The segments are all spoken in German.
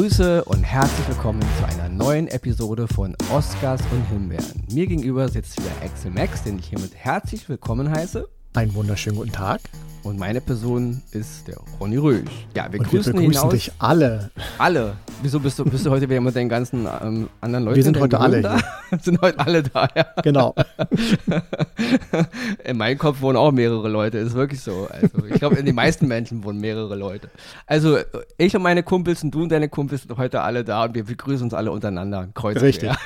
Grüße und herzlich willkommen zu einer neuen Episode von Oscars und Himbeeren. Mir gegenüber sitzt wieder Axel Max, den ich hiermit herzlich willkommen heiße. Einen wunderschönen guten Tag. Und meine Person ist der Ronny Rösch. Ja, wir und grüßen, wir begrüßen dich alle. Alle. Wieso bist du, bist du heute wieder mit den ganzen ähm, anderen Leuten? Wir sind heute alle da? sind heute alle da, ja. Genau. in meinem Kopf wohnen auch mehrere Leute, ist wirklich so. Also, ich glaube, in den meisten Menschen wohnen mehrere Leute. Also, ich und meine Kumpels und du und deine Kumpels sind heute alle da und wir begrüßen uns alle untereinander. Kreuz Richtig. Ja.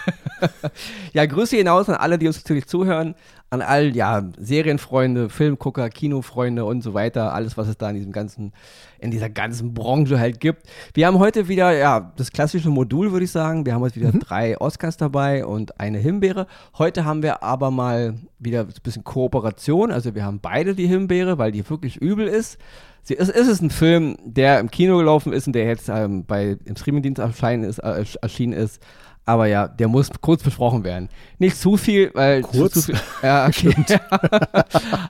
ja, Grüße hinaus an alle, die uns natürlich zuhören an all, ja, Serienfreunde, Filmgucker, Kinofreunde und so weiter, alles, was es da in diesem ganzen, in dieser ganzen Branche halt gibt. Wir haben heute wieder, ja, das klassische Modul, würde ich sagen. Wir haben heute wieder mhm. drei Oscars dabei und eine Himbeere. Heute haben wir aber mal wieder ein bisschen Kooperation. Also wir haben beide die Himbeere, weil die wirklich übel ist. Sie, es, es ist ein Film, der im Kino gelaufen ist und der jetzt ähm, bei, im Streamingdienst erschienen ist, äh, erschienen ist. Aber ja, der muss kurz besprochen werden. Nicht zu viel, weil kurz? zu viel. Ja, okay.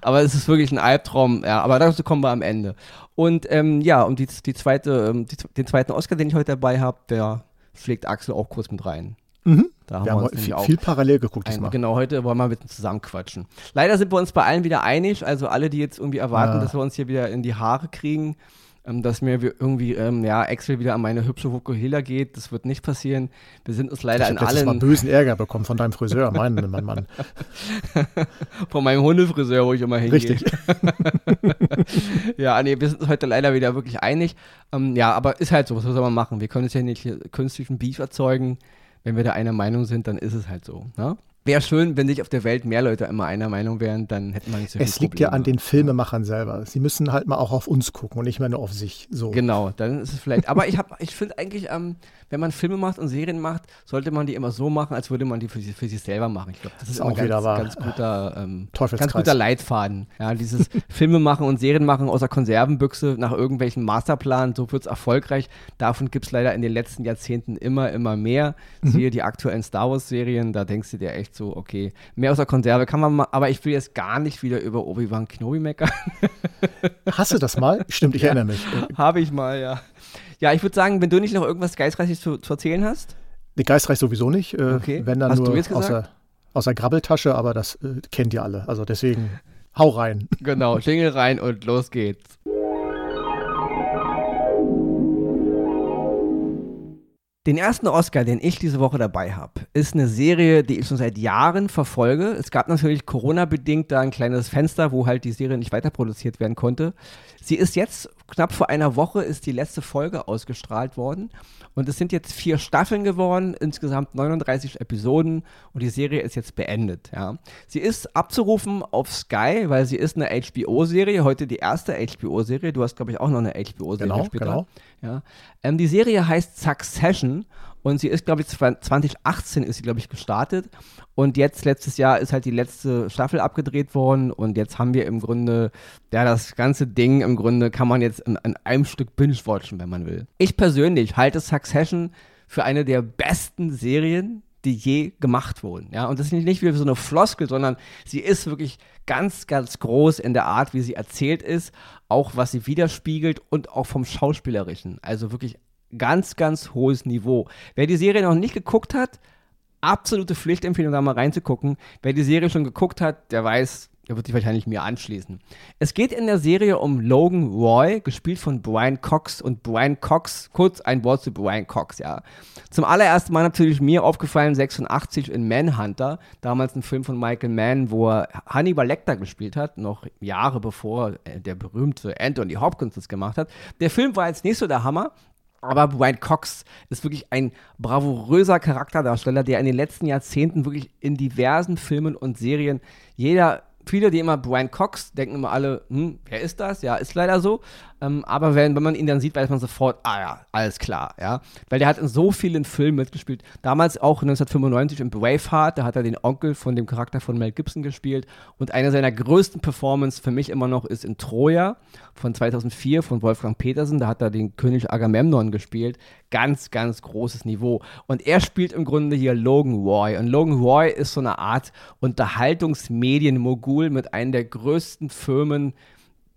aber es ist wirklich ein Albtraum. Ja, aber dazu kommen wir am Ende. Und ähm, ja, und die, die zweite, ähm, die, den zweiten Oscar, den ich heute dabei habe, der schlägt Axel auch kurz mit rein. Mhm. Da haben wir, wir haben viel, viel, parallel geguckt diesmal. Genau, heute wollen wir mit zusammen quatschen. Leider sind wir uns bei allen wieder einig. Also alle, die jetzt irgendwie erwarten, ja. dass wir uns hier wieder in die Haare kriegen, ähm, dass mir irgendwie, ähm, ja, Excel wieder an meine hübsche Vokuhila geht. Das wird nicht passieren. Wir sind uns leider ich in allen. Ich mal bösen Ärger bekommen von deinem Friseur, mein, mein Mann. von meinem Hundefriseur, wo ich immer hingehe. Richtig. ja, nee, wir sind uns heute leider wieder wirklich einig. Ähm, ja, aber ist halt so, was soll man machen? Wir können uns ja nicht künstlichen Beef erzeugen. Wenn wir da einer Meinung sind, dann ist es halt so. Ne? Wäre schön, wenn sich auf der Welt mehr Leute immer einer Meinung wären, dann hätten wir nicht so viel Es liegt Probleme. ja an den Filmemachern selber. Sie müssen halt mal auch auf uns gucken und nicht mehr nur auf sich. So. Genau, dann ist es vielleicht. Aber ich, ich finde eigentlich, ähm, wenn man Filme macht und Serien macht, sollte man die immer so machen, als würde man die für, für sich selber machen. Ich glaube, das ist, ist auch ganz, ganz, guter, ähm, ganz guter Leitfaden. Ja, dieses Filme machen und Serien machen aus der Konservenbüchse nach irgendwelchen Masterplan, so wird es erfolgreich. Davon gibt es leider in den letzten Jahrzehnten immer, immer mehr. Mhm. Siehe die aktuellen Star Wars-Serien, da denkst du dir echt so, okay, mehr aus der Konserve kann man mal, aber ich will jetzt gar nicht wieder über Obi-Wan Kenobi meckern. Hast du das mal? Stimmt, ich ja, erinnere mich. Habe ich mal, ja. Ja, ich würde sagen, wenn du nicht noch irgendwas Geistreiches zu, zu erzählen hast. Nee, geistreich sowieso nicht. Äh, okay. Wenn dann hast nur aus der, aus der Grabbeltasche, aber das äh, kennt ihr alle. Also deswegen, hau rein. Genau, Schlingel rein und los geht's. Den ersten Oscar, den ich diese Woche dabei habe, ist eine Serie, die ich schon seit Jahren verfolge. Es gab natürlich Corona-bedingt da ein kleines Fenster, wo halt die Serie nicht weiter produziert werden konnte. Sie ist jetzt, knapp vor einer Woche, ist die letzte Folge ausgestrahlt worden. Und es sind jetzt vier Staffeln geworden, insgesamt 39 Episoden und die Serie ist jetzt beendet. Ja. Sie ist abzurufen auf Sky, weil sie ist eine HBO-Serie, heute die erste HBO-Serie. Du hast, glaube ich, auch noch eine HBO-Serie genau, später. Genau. Ja. Ähm, die Serie heißt Succession und sie ist, glaube ich, 2018 ist sie, glaube ich, gestartet. Und jetzt, letztes Jahr, ist halt die letzte Staffel abgedreht worden. Und jetzt haben wir im Grunde, ja, das ganze Ding im Grunde kann man jetzt in, in einem Stück binge-watchen, wenn man will. Ich persönlich halte Succession für eine der besten Serien, die je gemacht wurden. Ja, und das ist nicht wie so eine Floskel, sondern sie ist wirklich ganz, ganz groß in der Art, wie sie erzählt ist, auch was sie widerspiegelt und auch vom Schauspielerischen. Also wirklich ganz, ganz hohes Niveau. Wer die Serie noch nicht geguckt hat, absolute Pflichtempfehlung, da mal reinzugucken. Wer die Serie schon geguckt hat, der weiß, der wird sich wahrscheinlich mir anschließen. Es geht in der Serie um Logan Roy, gespielt von Brian Cox. Und Brian Cox, kurz ein Wort zu Brian Cox, ja. Zum allerersten Mal natürlich mir aufgefallen, 86 in Manhunter, damals ein Film von Michael Mann, wo er Hannibal Lecter gespielt hat, noch Jahre bevor der berühmte Anthony Hopkins das gemacht hat. Der Film war jetzt nicht so der Hammer, aber Brian Cox ist wirklich ein bravouröser Charakterdarsteller, der in den letzten Jahrzehnten wirklich in diversen Filmen und Serien jeder viele, die immer Brian Cox, denken immer alle, hm, wer ist das? Ja, ist leider so. Ähm, aber wenn, wenn man ihn dann sieht, weiß man sofort, ah ja, alles klar, ja. Weil der hat in so vielen Filmen mitgespielt. Damals auch 1995 in Braveheart, da hat er den Onkel von dem Charakter von Mel Gibson gespielt. Und eine seiner größten Performances für mich immer noch ist in Troja von 2004 von Wolfgang Petersen. Da hat er den König Agamemnon gespielt. Ganz, ganz großes Niveau. Und er spielt im Grunde hier Logan Roy. Und Logan Roy ist so eine Art Unterhaltungsmedien-Mogul mit einer der größten Firmen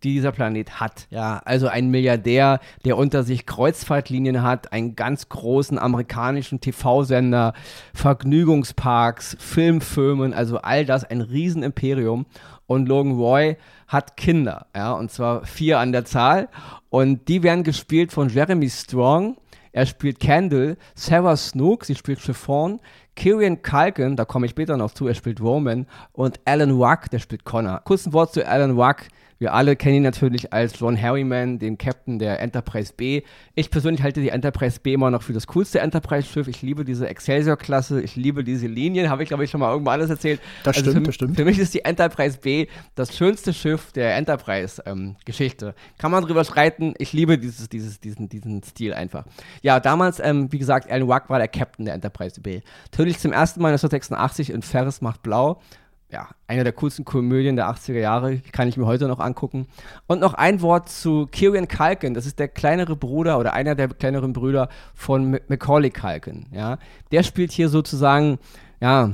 die dieser Planet hat. Ja, also ein Milliardär, der unter sich Kreuzfahrtlinien hat, einen ganz großen amerikanischen TV-Sender, Vergnügungsparks, Filmfirmen, also all das, ein Riesenimperium. Und Logan Roy hat Kinder, ja, und zwar vier an der Zahl. Und die werden gespielt von Jeremy Strong. Er spielt Candle, Sarah Snook, sie spielt Chiffon, Kieran Culkin, da komme ich später noch zu, er spielt Roman und Alan Wack, der spielt Connor. Kurz ein Wort zu Alan Wack. Wir alle kennen ihn natürlich als John Harryman, den Captain der Enterprise B. Ich persönlich halte die Enterprise B immer noch für das coolste Enterprise-Schiff. Ich liebe diese Excelsior-Klasse, ich liebe diese Linien, habe ich glaube ich schon mal irgendwo anders erzählt. Das also stimmt, für, das stimmt. Für mich ist die Enterprise B das schönste Schiff der Enterprise-Geschichte. Ähm, Kann man drüber streiten, ich liebe dieses, dieses, diesen, diesen Stil einfach. Ja, damals, ähm, wie gesagt, Alan Wack war der Captain der Enterprise B. Natürlich zum ersten Mal 1986 in Ferris macht blau ja, eine der coolsten Komödien der 80er Jahre, kann ich mir heute noch angucken. Und noch ein Wort zu Kieran Culkin, das ist der kleinere Bruder oder einer der kleineren Brüder von Macaulay Culkin, ja. Der spielt hier sozusagen, ja,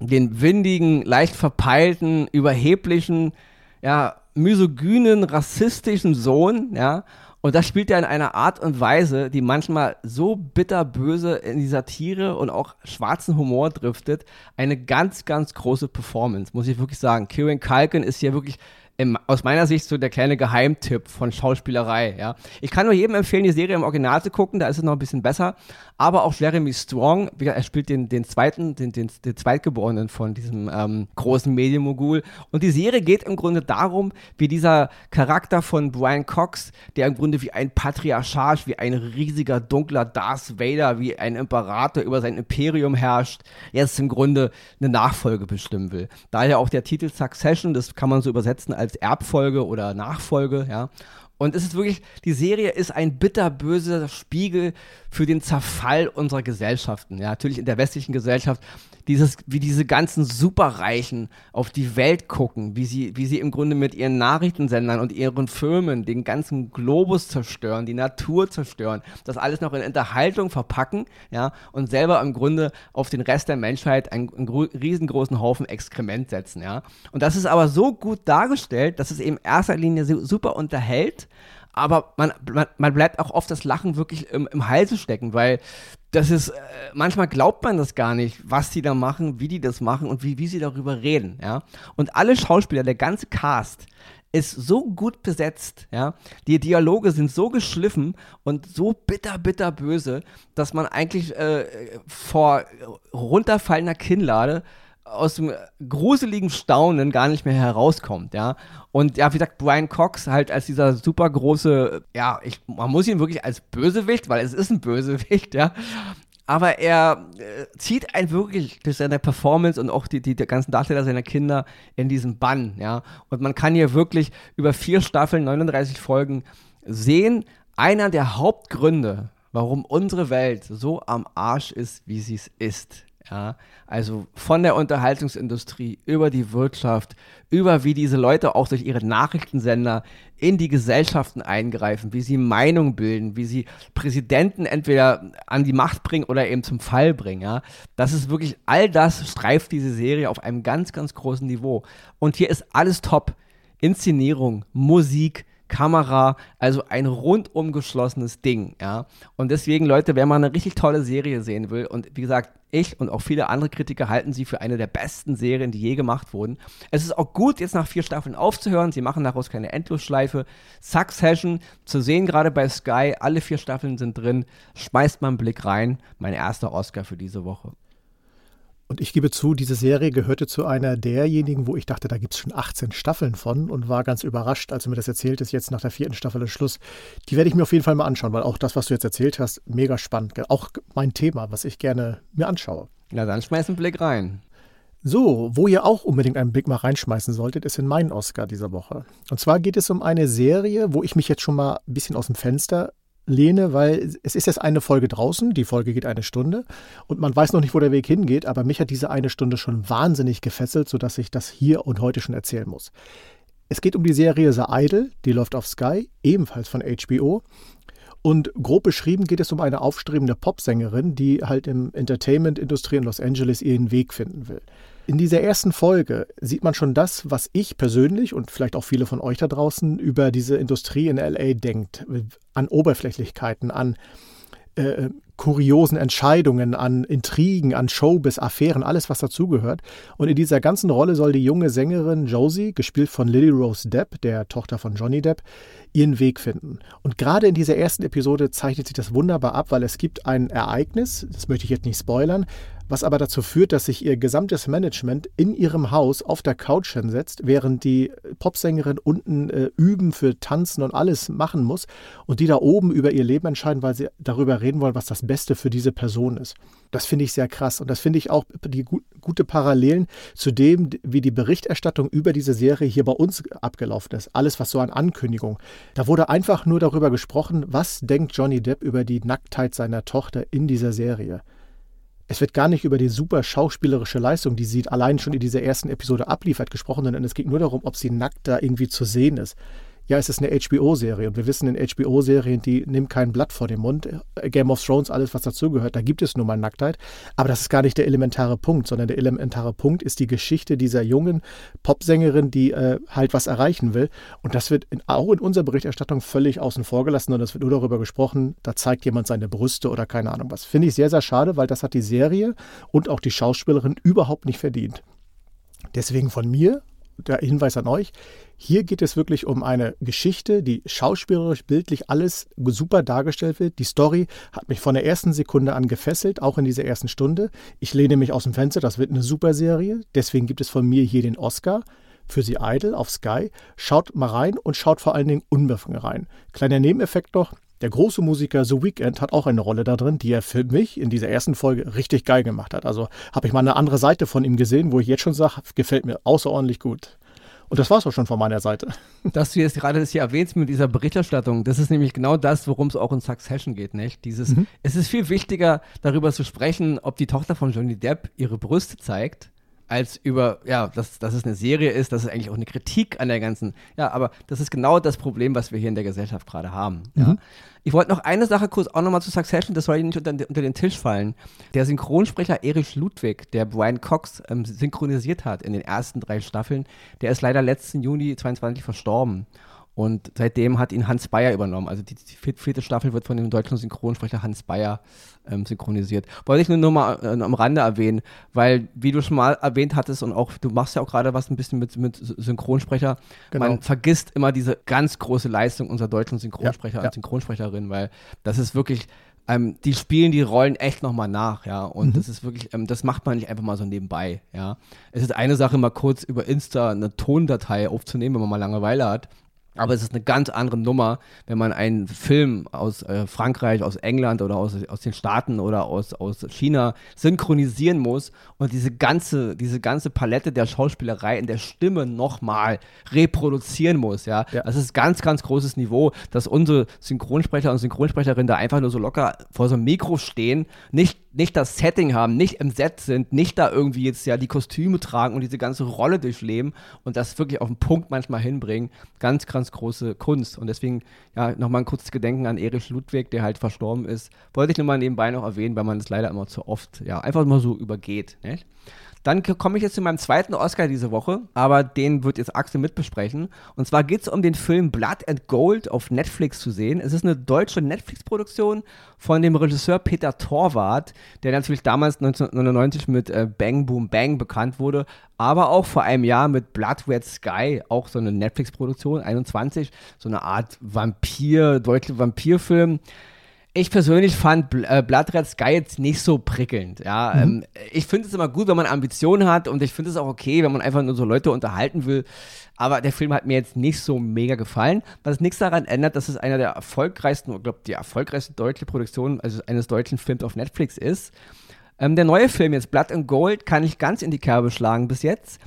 den windigen, leicht verpeilten, überheblichen, ja, misogynen, rassistischen Sohn, ja, und das spielt er in einer Art und Weise, die manchmal so bitterböse in die Satire und auch schwarzen Humor driftet. Eine ganz, ganz große Performance, muss ich wirklich sagen. Kieran Culkin ist hier wirklich im, aus meiner Sicht so der kleine Geheimtipp von Schauspielerei. Ja. Ich kann nur jedem empfehlen, die Serie im Original zu gucken, da ist es noch ein bisschen besser. Aber auch Jeremy Strong, er spielt den, den zweiten, den, den, den Zweitgeborenen von diesem ähm, großen Medienmogul. Und die Serie geht im Grunde darum, wie dieser Charakter von Brian Cox, der im Grunde wie ein Patriarchat, wie ein riesiger, dunkler Darth Vader, wie ein Imperator über sein Imperium herrscht, jetzt im Grunde eine Nachfolge bestimmen will. Daher auch der Titel Succession, das kann man so übersetzen als Erbfolge oder Nachfolge, ja. Und es ist wirklich, die Serie ist ein bitterböser Spiegel für den Zerfall unserer Gesellschaften. Ja, natürlich in der westlichen Gesellschaft, dieses, wie diese ganzen Superreichen auf die Welt gucken, wie sie, wie sie im Grunde mit ihren Nachrichtensendern und ihren Firmen den ganzen Globus zerstören, die Natur zerstören, das alles noch in Unterhaltung verpacken, ja, und selber im Grunde auf den Rest der Menschheit einen, einen riesengroßen Haufen Exkrement setzen, ja. Und das ist aber so gut dargestellt, dass es eben erster Linie super unterhält, aber man, man, man, bleibt auch oft das Lachen wirklich im, im Halse stecken, weil das ist, äh, manchmal glaubt man das gar nicht, was die da machen, wie die das machen und wie, wie sie darüber reden, ja. Und alle Schauspieler, der ganze Cast, ist so gut besetzt, ja. Die Dialoge sind so geschliffen und so bitter, bitter böse, dass man eigentlich äh, vor runterfallender Kinnlade aus dem gruseligen Staunen gar nicht mehr herauskommt, ja. Und ja, wie gesagt, Brian Cox halt als dieser super große, ja, ich, man muss ihn wirklich als Bösewicht, weil es ist ein Bösewicht, ja. Aber er äh, zieht einen wirklich durch seine Performance und auch die, die, die ganzen Darsteller seiner Kinder in diesen Bann, ja. Und man kann hier wirklich über vier Staffeln, 39 Folgen sehen, einer der Hauptgründe, warum unsere Welt so am Arsch ist, wie sie es ist. Ja, also von der Unterhaltungsindustrie über die Wirtschaft, über wie diese Leute auch durch ihre Nachrichtensender in die Gesellschaften eingreifen, wie sie Meinung bilden, wie sie Präsidenten entweder an die Macht bringen oder eben zum Fall bringen. Ja, das ist wirklich all das streift diese Serie auf einem ganz, ganz großen Niveau. Und hier ist alles top. Inszenierung, Musik, Kamera, also ein rundum geschlossenes Ding, ja. Und deswegen, Leute, wenn man eine richtig tolle Serie sehen will, und wie gesagt, ich und auch viele andere Kritiker halten sie für eine der besten Serien, die je gemacht wurden. Es ist auch gut, jetzt nach vier Staffeln aufzuhören. Sie machen daraus keine Endlosschleife. Succession zu sehen, gerade bei Sky. Alle vier Staffeln sind drin. Schmeißt mal einen Blick rein. Mein erster Oscar für diese Woche. Und ich gebe zu, diese Serie gehörte zu einer derjenigen, wo ich dachte, da gibt es schon 18 Staffeln von und war ganz überrascht, als du mir das erzählt hast, jetzt nach der vierten Staffel ist Schluss. Die werde ich mir auf jeden Fall mal anschauen, weil auch das, was du jetzt erzählt hast, mega spannend. Auch mein Thema, was ich gerne mir anschaue. Na dann schmeiß einen Blick rein. So, wo ihr auch unbedingt einen Blick mal reinschmeißen solltet, ist in meinen Oscar dieser Woche. Und zwar geht es um eine Serie, wo ich mich jetzt schon mal ein bisschen aus dem Fenster lehne, weil es ist jetzt eine Folge draußen, die Folge geht eine Stunde und man weiß noch nicht, wo der Weg hingeht, aber mich hat diese eine Stunde schon wahnsinnig gefesselt, sodass ich das hier und heute schon erzählen muss. Es geht um die Serie The Idol, die läuft auf Sky, ebenfalls von HBO. Und grob beschrieben geht es um eine aufstrebende Popsängerin, die halt im Entertainment-Industrie in Los Angeles ihren Weg finden will. In dieser ersten Folge sieht man schon das, was ich persönlich und vielleicht auch viele von euch da draußen über diese Industrie in LA denkt. An Oberflächlichkeiten, an äh, kuriosen Entscheidungen, an Intrigen, an Showbiz, Affären, alles, was dazugehört. Und in dieser ganzen Rolle soll die junge Sängerin Josie, gespielt von Lily Rose Depp, der Tochter von Johnny Depp, ihren Weg finden. Und gerade in dieser ersten Episode zeichnet sich das wunderbar ab, weil es gibt ein Ereignis, das möchte ich jetzt nicht spoilern, was aber dazu führt, dass sich ihr gesamtes Management in ihrem Haus auf der Couch hinsetzt, während die Popsängerin unten äh, üben für Tanzen und alles machen muss und die da oben über ihr Leben entscheiden, weil sie darüber reden wollen, was das Beste für diese Person ist. Das finde ich sehr krass und das finde ich auch die gu gute Parallelen zu dem, wie die Berichterstattung über diese Serie hier bei uns abgelaufen ist. Alles, was so an Ankündigung. Da wurde einfach nur darüber gesprochen, was denkt Johnny Depp über die Nacktheit seiner Tochter in dieser Serie. Es wird gar nicht über die super schauspielerische Leistung, die sie allein schon in dieser ersten Episode abliefert, gesprochen, sondern es geht nur darum, ob sie nackt da irgendwie zu sehen ist ja, es ist eine HBO-Serie und wir wissen in HBO-Serien, die nimmt kein Blatt vor den Mund. Game of Thrones, alles, was dazugehört, da gibt es nun mal Nacktheit. Aber das ist gar nicht der elementare Punkt, sondern der elementare Punkt ist die Geschichte dieser jungen Popsängerin, die äh, halt was erreichen will. Und das wird in, auch in unserer Berichterstattung völlig außen vor gelassen und es wird nur darüber gesprochen, da zeigt jemand seine Brüste oder keine Ahnung was. Finde ich sehr, sehr schade, weil das hat die Serie und auch die Schauspielerin überhaupt nicht verdient. Deswegen von mir der Hinweis an euch, hier geht es wirklich um eine Geschichte, die schauspielerisch, bildlich alles super dargestellt wird. Die Story hat mich von der ersten Sekunde an gefesselt, auch in dieser ersten Stunde. Ich lehne mich aus dem Fenster, das wird eine super Serie. Deswegen gibt es von mir hier den Oscar für Sie Idol auf Sky. Schaut mal rein und schaut vor allen Dingen unbefangen rein. Kleiner Nebeneffekt noch, der große Musiker The Weeknd hat auch eine Rolle da drin, die er für mich in dieser ersten Folge richtig geil gemacht hat. Also habe ich mal eine andere Seite von ihm gesehen, wo ich jetzt schon sage, gefällt mir außerordentlich gut. Und das war es auch schon von meiner Seite. Dass du jetzt gerade das hier erwähnst mit dieser Berichterstattung, das ist nämlich genau das, worum es auch in Succession geht, nicht? Dieses, mhm. es ist viel wichtiger, darüber zu sprechen, ob die Tochter von Johnny Depp ihre Brüste zeigt, als über, ja, dass, dass es eine Serie ist, das ist eigentlich auch eine Kritik an der ganzen, ja, aber das ist genau das Problem, was wir hier in der Gesellschaft gerade haben. Mhm. Ja. Ich wollte noch eine Sache kurz auch nochmal zu Succession, das soll nicht unter, unter, den Tisch fallen. Der Synchronsprecher Erich Ludwig, der Brian Cox ähm, synchronisiert hat in den ersten drei Staffeln, der ist leider letzten Juni 22 verstorben. Und seitdem hat ihn Hans Bayer übernommen. Also die, die vierte Staffel wird von dem deutschen Synchronsprecher Hans Bayer ähm, synchronisiert. Wollte ich nur noch mal äh, am Rande erwähnen, weil, wie du schon mal erwähnt hattest und auch, du machst ja auch gerade was ein bisschen mit, mit Synchronsprecher, genau. man vergisst immer diese ganz große Leistung unserer deutschen Synchronsprecher ja, ja. und Synchronsprecherin, weil das ist wirklich ähm, die spielen die Rollen echt nochmal nach, ja. Und mhm. das ist wirklich, ähm, das macht man nicht einfach mal so nebenbei, ja. Es ist eine Sache, mal kurz über Insta eine Tondatei aufzunehmen, wenn man mal Langeweile hat. Aber es ist eine ganz andere Nummer, wenn man einen Film aus äh, Frankreich, aus England oder aus, aus den Staaten oder aus, aus China synchronisieren muss und diese ganze, diese ganze Palette der Schauspielerei in der Stimme nochmal reproduzieren muss. Ja? ja? Das ist ganz, ganz großes Niveau, dass unsere Synchronsprecher und Synchronsprecherinnen da einfach nur so locker vor so einem Mikro stehen, nicht nicht das Setting haben, nicht im Set sind, nicht da irgendwie jetzt ja die Kostüme tragen und diese ganze Rolle durchleben und das wirklich auf den Punkt manchmal hinbringen. Ganz, ganz große Kunst. Und deswegen, ja, nochmal ein kurzes Gedenken an Erich Ludwig, der halt verstorben ist. Wollte ich nur mal nebenbei noch erwähnen, weil man es leider immer zu oft, ja, einfach mal so übergeht. Nicht? Dann komme ich jetzt zu meinem zweiten Oscar diese Woche, aber den wird jetzt Axel mitbesprechen. Und zwar geht es um den Film Blood and Gold auf Netflix zu sehen. Es ist eine deutsche Netflix-Produktion von dem Regisseur Peter Torwart, der natürlich damals 1999 mit äh, Bang Boom Bang bekannt wurde, aber auch vor einem Jahr mit Blood Red Sky, auch so eine Netflix-Produktion, 21, so eine Art Vampir, deutsche Vampirfilm ich persönlich fand äh, Blood Red Sky jetzt nicht so prickelnd. Ja, mhm. ähm, ich finde es immer gut, wenn man Ambitionen hat und ich finde es auch okay, wenn man einfach nur so Leute unterhalten will. Aber der Film hat mir jetzt nicht so mega gefallen, was nichts daran ändert, dass es einer der erfolgreichsten, ich glaube, die erfolgreichste deutsche Produktion also eines deutschen Films auf Netflix ist. Ähm, der neue Film jetzt, Blood and Gold, kann ich ganz in die Kerbe schlagen bis jetzt.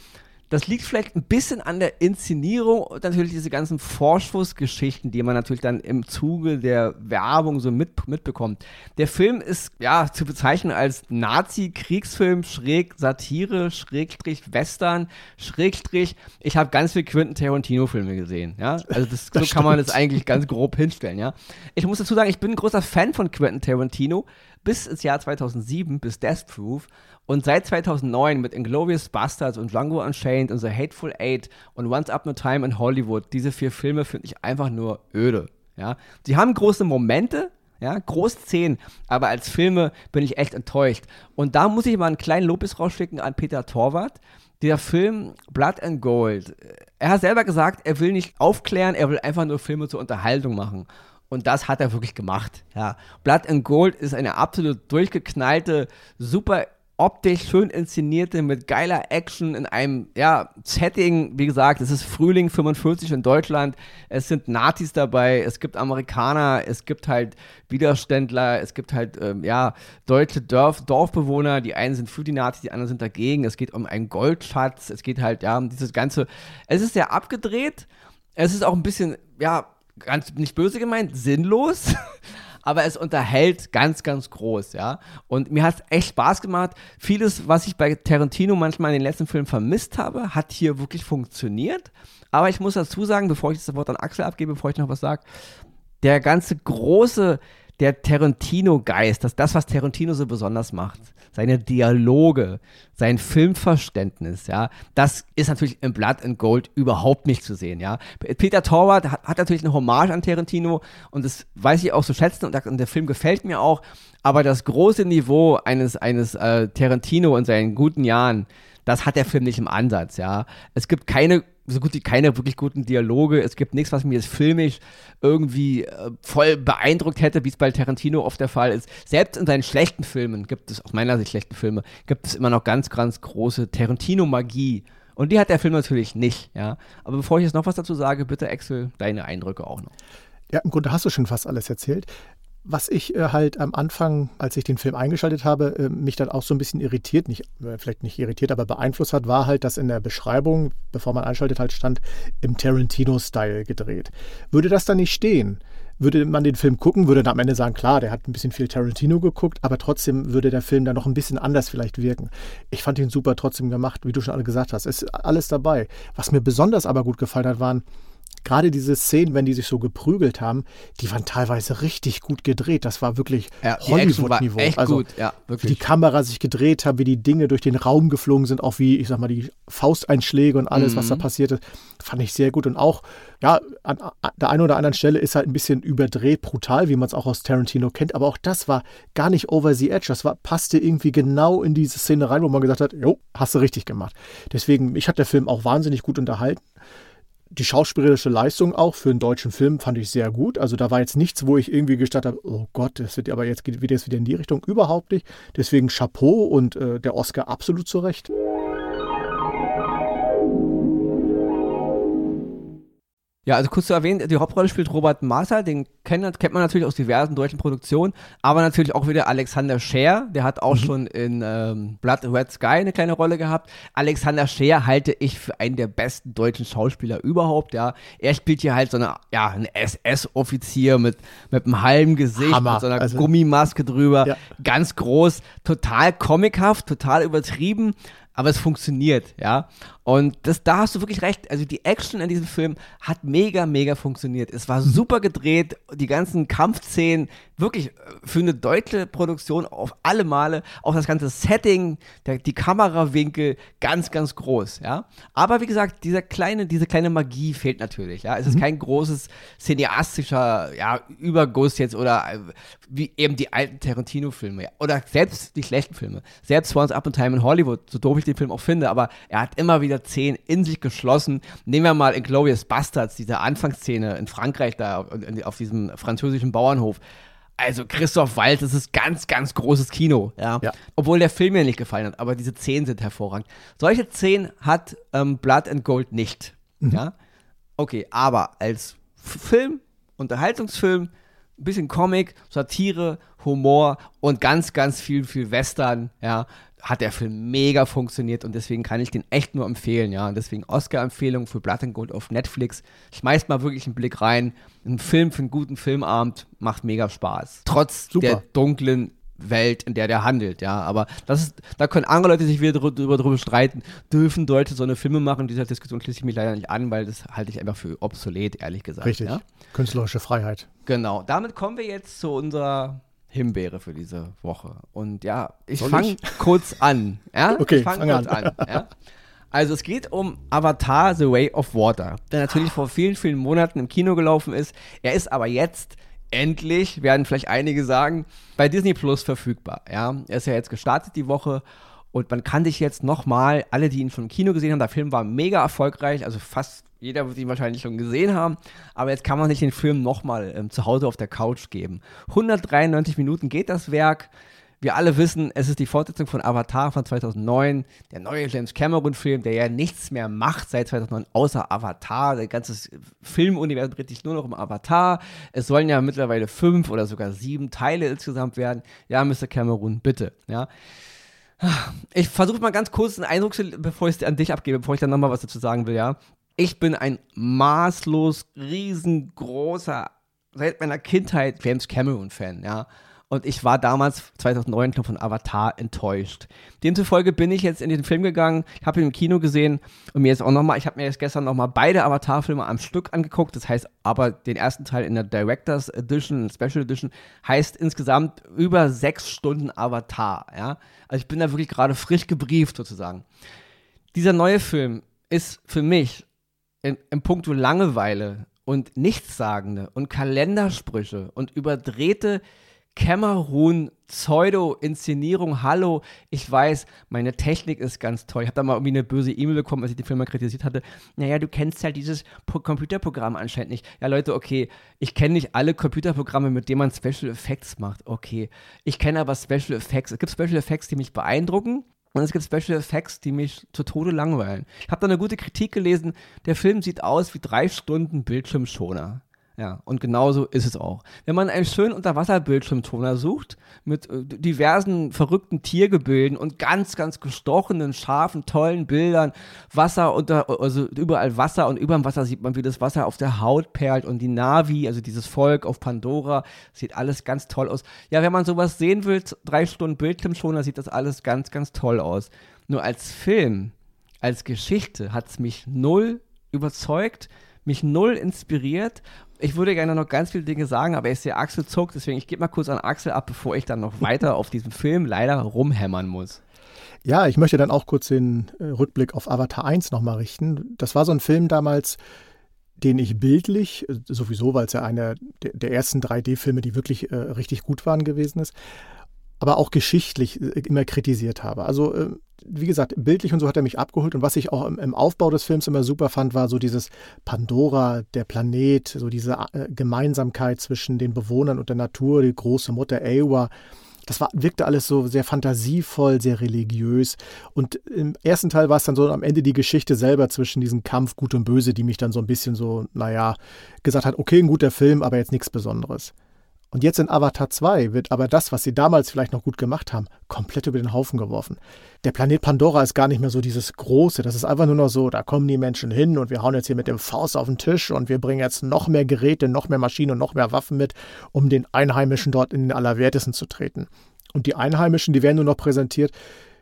Das liegt vielleicht ein bisschen an der Inszenierung und natürlich diese ganzen Vorschussgeschichten, die man natürlich dann im Zuge der Werbung so mit, mitbekommt. Der Film ist ja zu bezeichnen als Nazi-Kriegsfilm, schräg Satire, Schrägstrich Western, Schrägstrich. Ich habe ganz viel Quentin Tarantino-Filme gesehen. Ja, also das, das so kann man das eigentlich ganz grob hinstellen. Ja, ich muss dazu sagen, ich bin ein großer Fan von Quentin Tarantino bis ins Jahr 2007, bis Death Proof. Und seit 2009 mit Inglourious Bastards und Django Unchained und The Hateful Eight und Once Up No Time in Hollywood, diese vier Filme finde ich einfach nur öde. Ja? Sie haben große Momente, ja, Großszenen, aber als Filme bin ich echt enttäuscht. Und da muss ich mal einen kleinen Lobes rausschicken an Peter Torwart. Der Film Blood and Gold, er hat selber gesagt, er will nicht aufklären, er will einfach nur Filme zur Unterhaltung machen. Und das hat er wirklich gemacht. Ja. Blood and Gold ist eine absolut durchgeknallte, super optisch schön inszenierte, mit geiler Action in einem ja, Setting. Wie gesagt, es ist Frühling 45 in Deutschland. Es sind Nazis dabei, es gibt Amerikaner, es gibt halt Widerständler, es gibt halt ähm, ja, deutsche Dorf, Dorfbewohner. Die einen sind für die Nazis, die anderen sind dagegen. Es geht um einen Goldschatz. Es geht halt ja um dieses ganze. Es ist sehr abgedreht. Es ist auch ein bisschen, ja, ganz nicht böse gemeint, sinnlos. aber es unterhält ganz, ganz groß, ja. Und mir hat es echt Spaß gemacht. Vieles, was ich bei Tarantino manchmal in den letzten Filmen vermisst habe, hat hier wirklich funktioniert. Aber ich muss dazu sagen, bevor ich das Wort an Axel abgebe, bevor ich noch was sage, der ganze große, der Tarantino-Geist, das, das, was Tarantino so besonders macht, seine Dialoge, sein Filmverständnis, ja, das ist natürlich in Blood and Gold überhaupt nicht zu sehen, ja. Peter Torwart hat, hat natürlich eine Hommage an Tarantino und das weiß ich auch zu schätzen und, und der Film gefällt mir auch, aber das große Niveau eines, eines äh, Tarantino in seinen guten Jahren, das hat der Film nicht im Ansatz, ja. Es gibt keine so gut wie keine wirklich guten Dialoge. Es gibt nichts, was mir jetzt filmisch irgendwie äh, voll beeindruckt hätte, wie es bei Tarantino oft der Fall ist. Selbst in seinen schlechten Filmen gibt es, aus meiner Sicht schlechten Filme, gibt es immer noch ganz, ganz große Tarantino-Magie. Und die hat der Film natürlich nicht, ja. Aber bevor ich jetzt noch was dazu sage, bitte Axel, deine Eindrücke auch noch. Ja, im Grunde hast du schon fast alles erzählt. Was ich äh, halt am Anfang, als ich den Film eingeschaltet habe, äh, mich dann auch so ein bisschen irritiert, nicht, äh, vielleicht nicht irritiert, aber beeinflusst hat, war halt, dass in der Beschreibung, bevor man einschaltet, halt stand, im Tarantino-Style gedreht. Würde das dann nicht stehen? Würde man den Film gucken, würde dann am Ende sagen, klar, der hat ein bisschen viel Tarantino geguckt, aber trotzdem würde der Film dann noch ein bisschen anders vielleicht wirken. Ich fand ihn super trotzdem gemacht, wie du schon alle gesagt hast. Ist alles dabei. Was mir besonders aber gut gefallen hat, waren gerade diese Szenen, wenn die sich so geprügelt haben, die waren teilweise richtig gut gedreht. Das war wirklich ja, Hollywood-Niveau. Also, gut. Ja, wie die Kamera sich gedreht hat, wie die Dinge durch den Raum geflogen sind, auch wie, ich sag mal, die Fausteinschläge und alles, mhm. was da mhm. passierte, fand ich sehr gut. Und auch, ja, an, an der einen oder anderen Stelle ist halt ein bisschen überdreht, brutal, wie man es auch aus Tarantino kennt. Aber auch das war gar nicht over the edge. Das war, passte irgendwie genau in diese Szene rein, wo man gesagt hat, jo, hast du richtig gemacht. Deswegen, mich hat der Film auch wahnsinnig gut unterhalten die schauspielerische Leistung auch für einen deutschen Film fand ich sehr gut. Also da war jetzt nichts, wo ich irgendwie gestattet habe, oh Gott, das wird aber jetzt geht wieder, in die Richtung. Überhaupt nicht. Deswegen Chapeau und äh, der Oscar absolut zu Ja, also kurz zu erwähnen, die Hauptrolle spielt Robert Martha, den kennt, kennt man natürlich aus diversen deutschen Produktionen, aber natürlich auch wieder Alexander Scheer, der hat auch mhm. schon in ähm, Blood Red Sky eine kleine Rolle gehabt. Alexander Scheer halte ich für einen der besten deutschen Schauspieler überhaupt, ja. Er spielt hier halt so eine, ja, ein SS-Offizier mit, mit einem halben Gesicht, Hammer. mit so einer also, Gummimaske drüber, ja. ganz groß, total comichaft, total übertrieben, aber es funktioniert, ja. Und das, da hast du wirklich recht. Also die Action in diesem Film hat mega, mega funktioniert. Es war super gedreht, die ganzen Kampfszenen, wirklich äh, für eine deutsche Produktion auf alle Male, auch das ganze Setting, der, die Kamerawinkel, ganz, ganz groß, ja. Aber wie gesagt, dieser kleine, diese kleine Magie fehlt natürlich, ja. Es ist mhm. kein großes cineastischer, ja, Überguss jetzt oder äh, wie eben die alten Tarantino-Filme, ja. oder selbst die schlechten Filme. Selbst Once Up in Time in Hollywood, so doof ich den Film auch finde, aber er hat immer wieder 10 in sich geschlossen. Nehmen wir mal Inglourious Bastards, diese Anfangsszene in Frankreich da auf diesem französischen Bauernhof. Also Christoph Waltz, das ist ganz, ganz großes Kino, ja? ja. Obwohl der Film mir nicht gefallen hat, aber diese Szenen sind hervorragend. Solche Szenen hat ähm, Blood and Gold nicht, mhm. ja. Okay, aber als Film, Unterhaltungsfilm, ein bisschen Comic, Satire, Humor und ganz, ganz viel, viel Western, ja, hat der Film mega funktioniert und deswegen kann ich den echt nur empfehlen, ja. Und deswegen Oscar-Empfehlung für Blood and Gold auf Netflix. Schmeißt mal wirklich einen Blick rein. Ein Film für einen guten Filmabend macht mega Spaß. Trotz Super. der dunklen Welt, in der der handelt, ja. Aber das ist, da können andere Leute sich wieder drüber, drüber streiten, dürfen Deutsche so eine Filme machen. Dieser Diskussion schließe ich mich leider nicht an, weil das halte ich einfach für obsolet, ehrlich gesagt. Richtig. Ja? Künstlerische Freiheit. Genau. Damit kommen wir jetzt zu unserer Himbeere für diese Woche. Und ja, ich fange kurz an. Ja? Okay, ich fange kurz an. an ja? Also es geht um Avatar The Way of Water, der natürlich vor vielen, vielen Monaten im Kino gelaufen ist. Er ist aber jetzt endlich, werden vielleicht einige sagen, bei Disney Plus verfügbar. Ja? Er ist ja jetzt gestartet die Woche und man kann dich jetzt nochmal, alle, die ihn im Kino gesehen haben, der Film war mega erfolgreich, also fast jeder wird ihn wahrscheinlich schon gesehen haben, aber jetzt kann man sich den Film nochmal ähm, zu Hause auf der Couch geben. 193 Minuten geht das Werk. Wir alle wissen, es ist die Fortsetzung von Avatar von 2009, der neue James Cameron-Film, der ja nichts mehr macht seit 2009, außer Avatar. Der ganze Filmuniversum dreht sich nur noch um Avatar. Es sollen ja mittlerweile fünf oder sogar sieben Teile insgesamt werden. Ja, Mr. Cameron, bitte. Ja. Ich versuche mal ganz kurz einen Eindruck, bevor ich es an dich abgebe, bevor ich dann nochmal was dazu sagen will, ja. Ich bin ein maßlos riesengroßer, seit meiner Kindheit James Cameron-Fan, ja. Und ich war damals 2009 von Avatar enttäuscht. Demzufolge bin ich jetzt in den Film gegangen, ich habe ihn im Kino gesehen und mir jetzt auch nochmal, ich habe mir jetzt gestern nochmal beide Avatar-Filme am Stück angeguckt. Das heißt aber den ersten Teil in der Directors Edition, Special Edition, heißt insgesamt über sechs Stunden Avatar. Ja? Also ich bin da wirklich gerade frisch gebrieft sozusagen. Dieser neue Film ist für mich im, im Punkto Langeweile und Nichtssagende und Kalendersprüche und überdrehte Cameroon Pseudo-Inszenierung, hallo, ich weiß, meine Technik ist ganz toll. Ich habe da mal irgendwie eine böse E-Mail bekommen, als ich die Firma kritisiert hatte. Naja, du kennst halt dieses Computerprogramm anscheinend nicht. Ja, Leute, okay, ich kenne nicht alle Computerprogramme, mit denen man Special Effects macht. Okay, ich kenne aber Special Effects. Es gibt Special Effects, die mich beeindrucken. Und es gibt Special Effects, die mich zu Tode langweilen. Ich habe da eine gute Kritik gelesen. Der Film sieht aus wie drei Stunden Bildschirmschoner. Ja, und genauso ist es auch. Wenn man einen schönen Unterwasserbildschirmtoner sucht, mit äh, diversen verrückten Tiergebilden und ganz, ganz gestochenen, scharfen, tollen Bildern, Wasser unter, also überall Wasser und über dem Wasser sieht man, wie das Wasser auf der Haut perlt und die Navi, also dieses Volk auf Pandora, sieht alles ganz toll aus. Ja, wenn man sowas sehen will, drei Stunden Bildschirmschoner, sieht das alles ganz, ganz toll aus. Nur als Film, als Geschichte hat es mich null überzeugt, mich null inspiriert ich würde gerne noch ganz viele Dinge sagen, aber ich sehe Axel zuckt, deswegen ich gebe mal kurz an Axel ab, bevor ich dann noch weiter auf diesem Film leider rumhämmern muss. Ja, ich möchte dann auch kurz den äh, Rückblick auf Avatar 1 nochmal richten. Das war so ein Film damals, den ich bildlich, äh, sowieso, weil es ja einer der, der ersten 3D-Filme, die wirklich äh, richtig gut waren, gewesen ist, aber auch geschichtlich äh, immer kritisiert habe. Also, äh, wie gesagt, bildlich und so hat er mich abgeholt. Und was ich auch im, Aufbau des Films immer super fand, war so dieses Pandora, der Planet, so diese äh, Gemeinsamkeit zwischen den Bewohnern und der Natur, die große Mutter Ewa. Das war, wirkte alles so sehr fantasievoll, sehr religiös. Und im ersten Teil war es dann so am Ende die Geschichte selber zwischen diesem Kampf Gut und Böse, die mich dann so ein bisschen so, naja, gesagt hat, okay, ein guter Film, aber jetzt nichts Besonderes. Und jetzt in Avatar 2 wird aber das, was sie damals vielleicht noch gut gemacht haben, komplett über den Haufen geworfen. Der Planet Pandora ist gar nicht mehr so dieses Große. Das ist einfach nur noch so, da kommen die Menschen hin und wir hauen jetzt hier mit dem Faust auf den Tisch und wir bringen jetzt noch mehr Geräte, noch mehr Maschinen und noch mehr Waffen mit, um den Einheimischen dort in den Allerwertesten zu treten. Und die Einheimischen, die werden nur noch präsentiert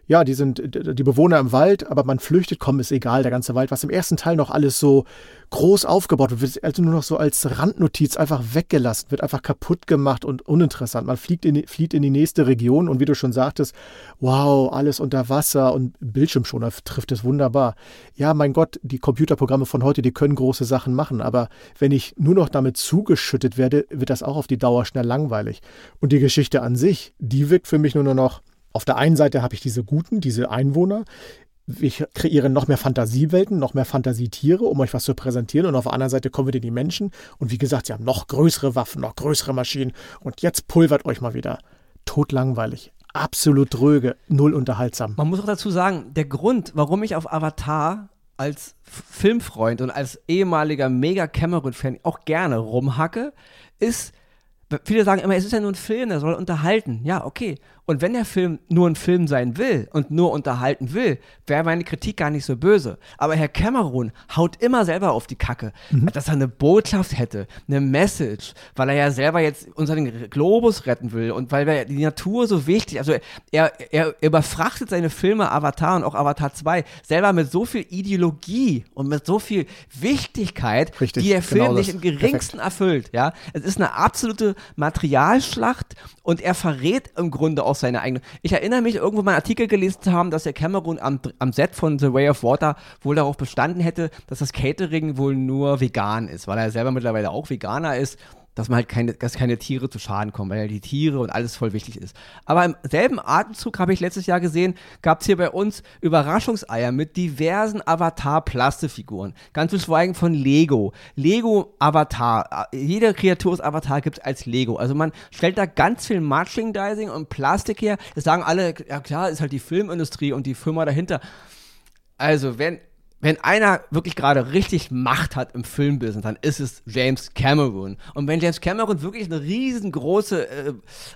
ja, die sind die Bewohner im Wald, aber man flüchtet, komm, ist egal, der ganze Wald. Was im ersten Teil noch alles so groß aufgebaut wird, wird also nur noch so als Randnotiz einfach weggelassen, wird einfach kaputt gemacht und uninteressant. Man fliegt in, flieht in die nächste Region und wie du schon sagtest, wow, alles unter Wasser und Bildschirmschoner trifft es wunderbar. Ja, mein Gott, die Computerprogramme von heute, die können große Sachen machen, aber wenn ich nur noch damit zugeschüttet werde, wird das auch auf die Dauer schnell langweilig. Und die Geschichte an sich, die wirkt für mich nur noch auf der einen Seite habe ich diese Guten, diese Einwohner. Ich kreiere noch mehr Fantasiewelten, noch mehr Fantasietiere, um euch was zu präsentieren. Und auf der anderen Seite kommen wieder die Menschen. Und wie gesagt, sie haben noch größere Waffen, noch größere Maschinen. Und jetzt pulvert euch mal wieder. Totlangweilig. Absolut dröge, null unterhaltsam. Man muss auch dazu sagen, der Grund, warum ich auf Avatar als Filmfreund und als ehemaliger Mega-Cameron-Fan auch gerne rumhacke, ist, viele sagen immer, es ist ja nur ein Film, der soll unterhalten. Ja, okay. Und wenn der Film nur ein Film sein will und nur unterhalten will, wäre meine Kritik gar nicht so böse. Aber Herr Cameron haut immer selber auf die Kacke, mhm. dass er eine Botschaft hätte, eine Message, weil er ja selber jetzt unseren Globus retten will und weil die Natur so wichtig, also er, er überfrachtet seine Filme Avatar und auch Avatar 2 selber mit so viel Ideologie und mit so viel Wichtigkeit, Richtig, die der Film genau nicht im geringsten Perfekt. erfüllt. Ja, es ist eine absolute Materialschlacht und er verrät im Grunde auch seine eigene. Ich erinnere mich, irgendwo mal einen Artikel gelesen zu haben, dass der Cameron am, am Set von The Way of Water wohl darauf bestanden hätte, dass das Catering wohl nur vegan ist, weil er selber mittlerweile auch Veganer ist dass man halt keine, dass keine Tiere zu Schaden kommen, weil ja die Tiere und alles voll wichtig ist. Aber im selben Atemzug habe ich letztes Jahr gesehen, gab es hier bei uns Überraschungseier mit diversen Avatar-Plastefiguren. Ganz zu schweigen von Lego. Lego Avatar. Jede Kreatur ist Avatar gibt es als Lego. Also man stellt da ganz viel Merchandising und Plastik her. Das sagen alle, ja klar, ist halt die Filmindustrie und die Firma dahinter. Also, wenn wenn einer wirklich gerade richtig Macht hat im Filmbusiness, dann ist es James Cameron. Und wenn James Cameron wirklich eine riesengroße äh,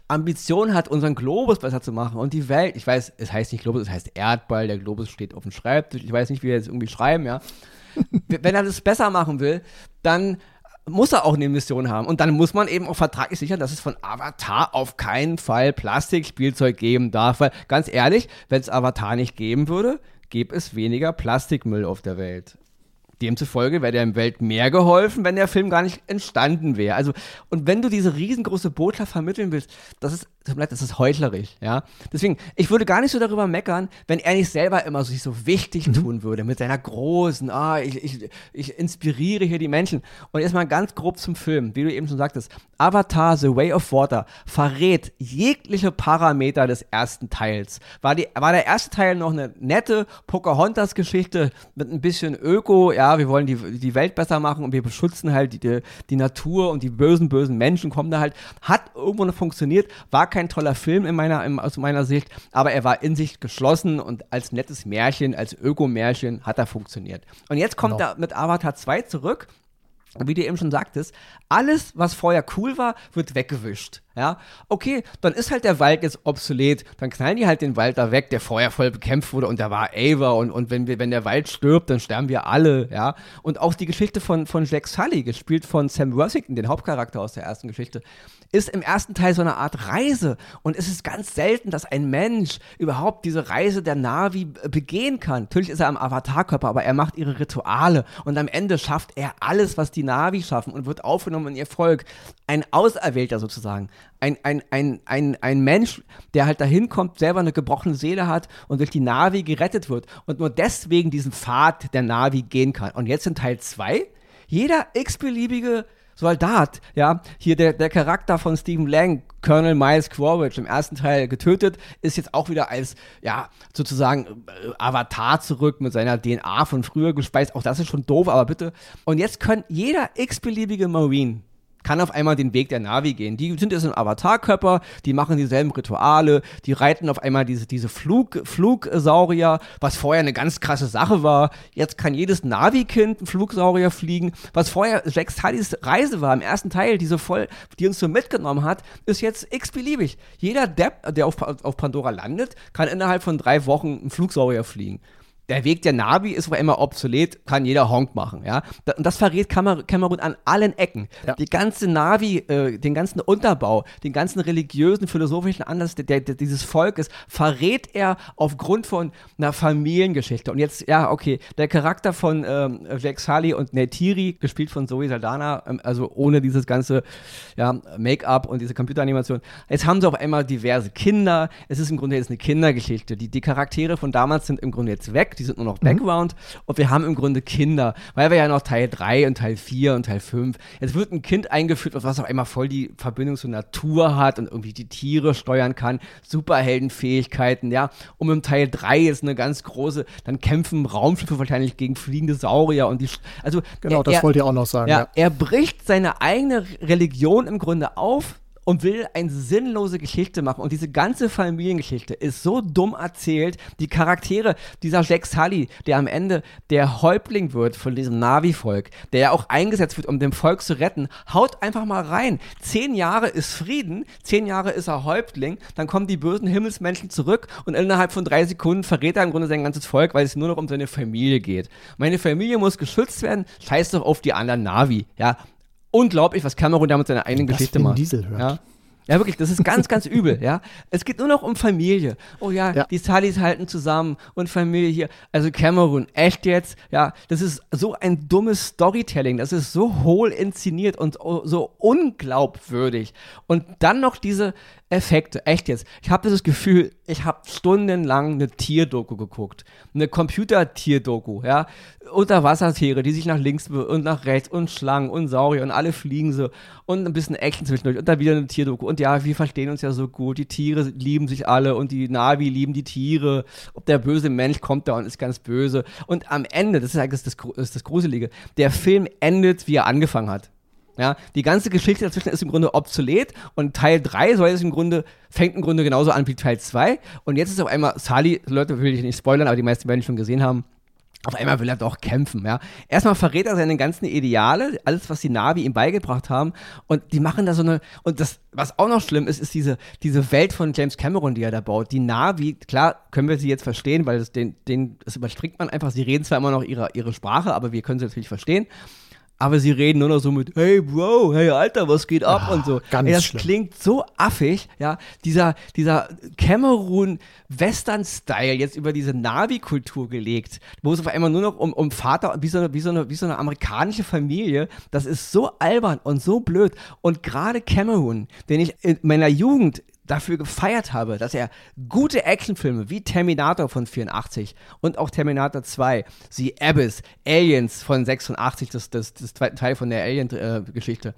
Ambition hat, unseren Globus besser zu machen und die Welt, ich weiß, es heißt nicht Globus, es heißt Erdball, der Globus steht auf dem Schreibtisch, ich weiß nicht, wie wir jetzt irgendwie schreiben, ja. wenn er das besser machen will, dann muss er auch eine Mission haben. Und dann muss man eben auch vertraglich sichern, dass es von Avatar auf keinen Fall Plastikspielzeug geben darf. Weil ganz ehrlich, wenn es Avatar nicht geben würde, gäbe es weniger Plastikmüll auf der Welt. Demzufolge wäre der Welt mehr geholfen, wenn der Film gar nicht entstanden wäre. Also, und wenn du diese riesengroße Botschaft vermitteln willst, das ist das ist heuchlerisch, ja. Deswegen, ich würde gar nicht so darüber meckern, wenn er nicht selber immer so, sich so wichtig mhm. tun würde mit seiner großen, ah, ich, ich, ich inspiriere hier die Menschen. Und erstmal ganz grob zum Film, wie du eben schon sagtest. Avatar The Way of Water verrät jegliche Parameter des ersten Teils. War, die, war der erste Teil noch eine nette Pocahontas-Geschichte mit ein bisschen Öko, ja, wir wollen die, die Welt besser machen und wir beschützen halt die, die Natur und die bösen, bösen Menschen kommen da halt, hat irgendwo noch funktioniert, war kein toller Film in meiner, in, aus meiner Sicht, aber er war in sich geschlossen und als nettes Märchen, als Ökomärchen hat er funktioniert. Und jetzt kommt genau. er mit Avatar 2 zurück wie du eben schon sagtest, alles, was vorher cool war, wird weggewischt. Ja, okay, dann ist halt der Wald jetzt obsolet, dann knallen die halt den Wald da weg, der vorher voll bekämpft wurde und da war Ava und, und wenn, wir, wenn der Wald stirbt, dann sterben wir alle, ja. Und auch die Geschichte von, von Jack Sully, gespielt von Sam Worthington, den Hauptcharakter aus der ersten Geschichte, ist im ersten Teil so eine Art Reise. Und es ist ganz selten, dass ein Mensch überhaupt diese Reise der Navi begehen kann. Natürlich ist er am Avatarkörper, aber er macht ihre Rituale. Und am Ende schafft er alles, was die Navi schaffen und wird aufgenommen in ihr Volk. Ein Auserwählter sozusagen. Ein, ein, ein, ein, ein Mensch, der halt dahin kommt, selber eine gebrochene Seele hat und durch die Navi gerettet wird und nur deswegen diesen Pfad der Navi gehen kann. Und jetzt in Teil 2, jeder x-beliebige Soldat, ja, hier der, der Charakter von Stephen Lang, Colonel Miles Quaritch im ersten Teil getötet, ist jetzt auch wieder als, ja, sozusagen äh, Avatar zurück mit seiner DNA von früher gespeist. Auch das ist schon doof, aber bitte. Und jetzt können jeder x-beliebige Marine kann auf einmal den Weg der Navi gehen. Die sind jetzt im Avatarkörper, die machen dieselben Rituale, die reiten auf einmal diese, diese Flug, Flugsaurier, was vorher eine ganz krasse Sache war. Jetzt kann jedes Navi-Kind einen Flugsaurier fliegen. Was vorher Jack Sullys Reise war im ersten Teil, die, so voll, die uns so mitgenommen hat, ist jetzt x-beliebig. Jeder Depp, der auf, auf Pandora landet, kann innerhalb von drei Wochen einen Flugsaurier fliegen der Weg der Navi ist wohl immer obsolet, kann jeder Honk machen, ja. Und das verrät Kamerun an allen Ecken. Ja. Die ganze Navi, äh, den ganzen Unterbau, den ganzen religiösen, philosophischen Anlass der, der, dieses Volkes verrät er aufgrund von einer Familiengeschichte. Und jetzt, ja, okay, der Charakter von ähm, Jack Sully und Neytiri, gespielt von Zoe Saldana, ähm, also ohne dieses ganze ja, Make-up und diese Computeranimation. Jetzt haben sie auf einmal diverse Kinder. Es ist im Grunde jetzt eine Kindergeschichte. Die, die Charaktere von damals sind im Grunde jetzt weg die sind nur noch mhm. Background mhm. und wir haben im Grunde Kinder, weil wir ja noch Teil 3 und Teil 4 und Teil 5, jetzt wird ein Kind eingeführt, was auf einmal voll die Verbindung zur Natur hat und irgendwie die Tiere steuern kann, Superheldenfähigkeiten, ja, und im Teil 3 ist eine ganz große, dann kämpfen Raumschiffe wahrscheinlich gegen fliegende Saurier und die, also Genau, er, das wollte ich auch noch sagen. Ja, ja. Er bricht seine eigene Religion im Grunde auf, und will eine sinnlose Geschichte machen. Und diese ganze Familiengeschichte ist so dumm erzählt. Die Charaktere, dieser Jack Sully, der am Ende der Häuptling wird von diesem Navi-Volk, der ja auch eingesetzt wird, um dem Volk zu retten, haut einfach mal rein. Zehn Jahre ist Frieden, zehn Jahre ist er Häuptling, dann kommen die bösen Himmelsmenschen zurück und innerhalb von drei Sekunden verrät er im Grunde sein ganzes Volk, weil es nur noch um seine Familie geht. Meine Familie muss geschützt werden, scheiß doch auf die anderen Navi, ja unglaublich, was Cameron da mit seiner eigenen Geschichte macht. Diesel hört. Ja? Ja, wirklich, das ist ganz, ganz übel, ja. Es geht nur noch um Familie. Oh ja, ja, die Sullys halten zusammen und Familie hier. Also Cameron, echt jetzt, ja, das ist so ein dummes Storytelling, das ist so hohl inszeniert und so unglaubwürdig. Und dann noch diese Effekte, echt jetzt. Ich habe das Gefühl, ich habe stundenlang eine Tierdoku geguckt. Eine Computer-Tierdoku, ja. Unterwassertiere, die sich nach links und nach rechts und Schlangen und Saurier und alle fliegen so und ein bisschen Action zwischendurch und dann wieder eine Tierdoku. Und ja, wir verstehen uns ja so gut. Die Tiere lieben sich alle und die Navi lieben die Tiere. Ob der böse Mensch kommt da und ist ganz böse. Und am Ende, das ist eigentlich das, das, das Gruselige, der Film endet, wie er angefangen hat. Ja, die ganze Geschichte dazwischen ist im Grunde obsolet und Teil 3 soll es im Grunde, fängt im Grunde genauso an wie Teil 2. Und jetzt ist auf einmal Sally, Leute will ich nicht spoilern, aber die meisten werden schon gesehen haben, auf einmal will er doch kämpfen, ja. Erstmal verrät er seine ganzen Ideale, alles, was die Navi ihm beigebracht haben. Und die machen da so eine, und das, was auch noch schlimm ist, ist diese, diese Welt von James Cameron, die er da baut. Die Navi, klar, können wir sie jetzt verstehen, weil das, den, den, das überspringt man einfach. Sie reden zwar immer noch ihre, ihre Sprache, aber wir können sie natürlich verstehen aber sie reden nur noch so mit, hey Bro, hey Alter, was geht ab Ach, und so. Ganz Ey, das schlimm. klingt so affig, ja. Dieser, dieser Cameroon-Western-Style jetzt über diese Navi-Kultur gelegt, wo es auf einmal nur noch um, um Vater, wie so, eine, wie, so eine, wie so eine amerikanische Familie, das ist so albern und so blöd. Und gerade Cameron, den ich in meiner Jugend dafür gefeiert habe, dass er gute Actionfilme wie Terminator von 84 und auch Terminator 2, The Abyss, Aliens von 86, das, das, das zweite Teil von der Alien-Geschichte,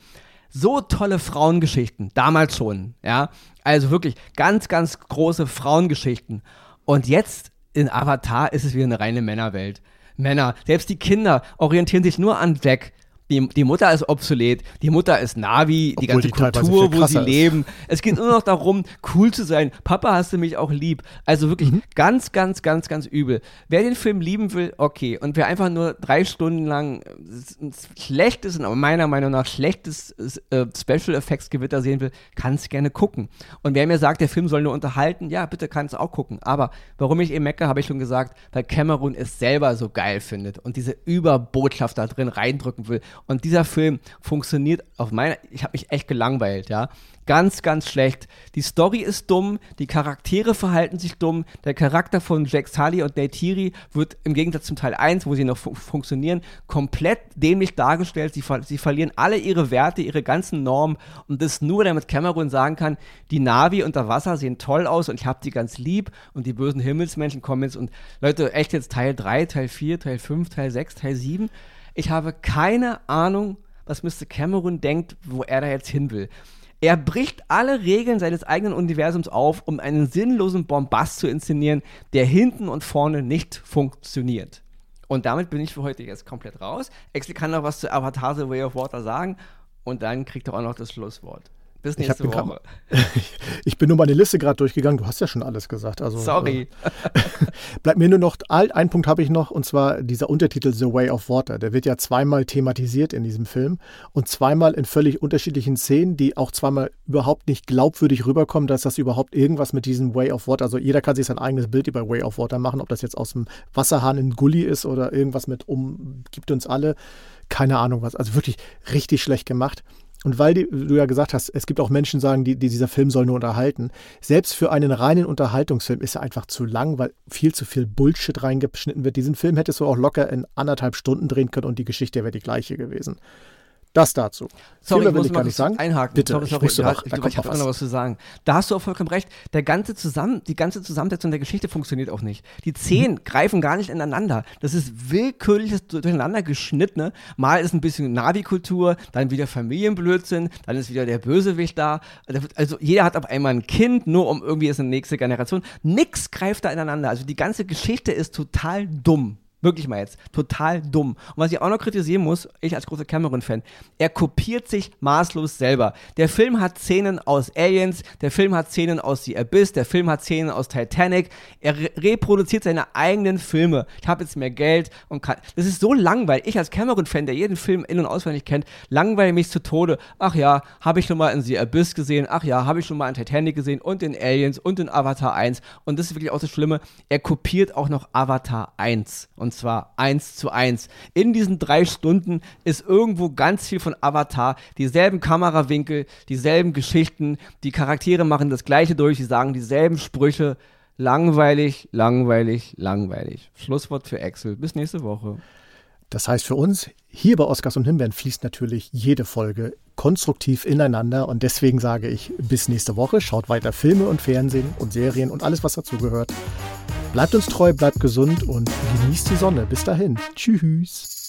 so tolle Frauengeschichten, damals schon, ja. Also wirklich ganz, ganz große Frauengeschichten. Und jetzt in Avatar ist es wieder eine reine Männerwelt. Männer, selbst die Kinder orientieren sich nur an Jack die, die Mutter ist obsolet, die Mutter ist Navi, die ganze die Kultur, wo sie ist. leben. Es geht nur noch darum, cool zu sein. Papa, hast du mich auch lieb? Also wirklich mhm. ganz, ganz, ganz, ganz übel. Wer den Film lieben will, okay. Und wer einfach nur drei Stunden lang ein schlechtes, meiner Meinung nach schlechtes äh, Special Effects Gewitter sehen will, kann es gerne gucken. Und wer mir sagt, der Film soll nur unterhalten, ja, bitte kann es auch gucken. Aber warum ich eben mecke, habe ich schon gesagt, weil Cameron es selber so geil findet und diese Überbotschaft da drin reindrücken will und dieser Film funktioniert auf meiner, ich habe mich echt gelangweilt, ja. Ganz, ganz schlecht. Die Story ist dumm, die Charaktere verhalten sich dumm. Der Charakter von Jack Sully und Neytiri wird im Gegensatz zum Teil 1, wo sie noch fu funktionieren, komplett dämlich dargestellt. Sie, ver sie verlieren alle ihre Werte, ihre ganzen Normen und das nur, damit Cameron sagen kann, die Navi unter Wasser sehen toll aus und ich habe die ganz lieb und die bösen Himmelsmenschen kommen jetzt und Leute, echt jetzt Teil 3, Teil 4, Teil 5, Teil 6, Teil 7 ich habe keine Ahnung, was Mr. Cameron denkt, wo er da jetzt hin will. Er bricht alle Regeln seines eigenen Universums auf, um einen sinnlosen Bombast zu inszenieren, der hinten und vorne nicht funktioniert. Und damit bin ich für heute jetzt komplett raus. Exli kann noch was zu Avatar The Way of Water sagen und dann kriegt er auch noch das Schlusswort. Bis nächste ich Woche. ich bin nur meine Liste gerade durchgegangen. Du hast ja schon alles gesagt. Also, Sorry. Äh, bleibt mir nur noch, ein Punkt habe ich noch, und zwar dieser Untertitel The Way of Water. Der wird ja zweimal thematisiert in diesem Film und zweimal in völlig unterschiedlichen Szenen, die auch zweimal überhaupt nicht glaubwürdig rüberkommen, dass das überhaupt irgendwas mit diesem Way of Water, also jeder kann sich sein eigenes Bild über Way of Water machen, ob das jetzt aus dem Wasserhahn in Gully ist oder irgendwas mit um, gibt uns alle. Keine Ahnung was. Also wirklich richtig schlecht gemacht. Und weil die, du ja gesagt hast, es gibt auch Menschen, die sagen, die, die, dieser Film soll nur unterhalten. Selbst für einen reinen Unterhaltungsfilm ist er einfach zu lang, weil viel zu viel Bullshit reingeschnitten wird. Diesen Film hättest du auch locker in anderthalb Stunden drehen können und die Geschichte wäre die gleiche gewesen. Das dazu. Sorry, ich muss ich mal nicht sagen. einhaken. Bitte, sorry, sorry, ich, noch, ich, ich habe noch was zu sagen. Da hast du auch vollkommen recht. Der ganze Zusammen, die ganze Zusammensetzung der Geschichte funktioniert auch nicht. Die Szenen mhm. greifen gar nicht ineinander. Das ist willkürliches durcheinander geschnittene. Mal ist ein bisschen Navi-Kultur, dann wieder Familienblödsinn, dann ist wieder der Bösewicht da. Also jeder hat auf einmal ein Kind, nur um irgendwie ist eine nächste Generation. Nix greift da ineinander. Also die ganze Geschichte ist total dumm. Wirklich mal jetzt. Total dumm. Und was ich auch noch kritisieren muss, ich als großer Cameron-Fan, er kopiert sich maßlos selber. Der Film hat Szenen aus Aliens, der Film hat Szenen aus The Abyss, der Film hat Szenen aus Titanic. Er re reproduziert seine eigenen Filme. Ich habe jetzt mehr Geld und kann. Das ist so langweilig. Ich als Cameron-Fan, der jeden Film in- und auswendig kennt, langweile mich zu Tode. Ach ja, habe ich schon mal in The Abyss gesehen. Ach ja, habe ich schon mal in Titanic gesehen und in Aliens und in Avatar 1. Und das ist wirklich auch das Schlimme. Er kopiert auch noch Avatar 1. Und und zwar eins zu eins. In diesen drei Stunden ist irgendwo ganz viel von Avatar, dieselben Kamerawinkel, dieselben Geschichten, die Charaktere machen das gleiche durch, sie sagen dieselben Sprüche. Langweilig, langweilig, langweilig. Schlusswort für Axel. Bis nächste Woche. Das heißt für uns, hier bei Oscars und Himbeeren fließt natürlich jede Folge konstruktiv ineinander und deswegen sage ich bis nächste Woche. Schaut weiter Filme und Fernsehen und Serien und alles, was dazugehört. Bleibt uns treu, bleibt gesund und genießt die Sonne. Bis dahin. Tschüss.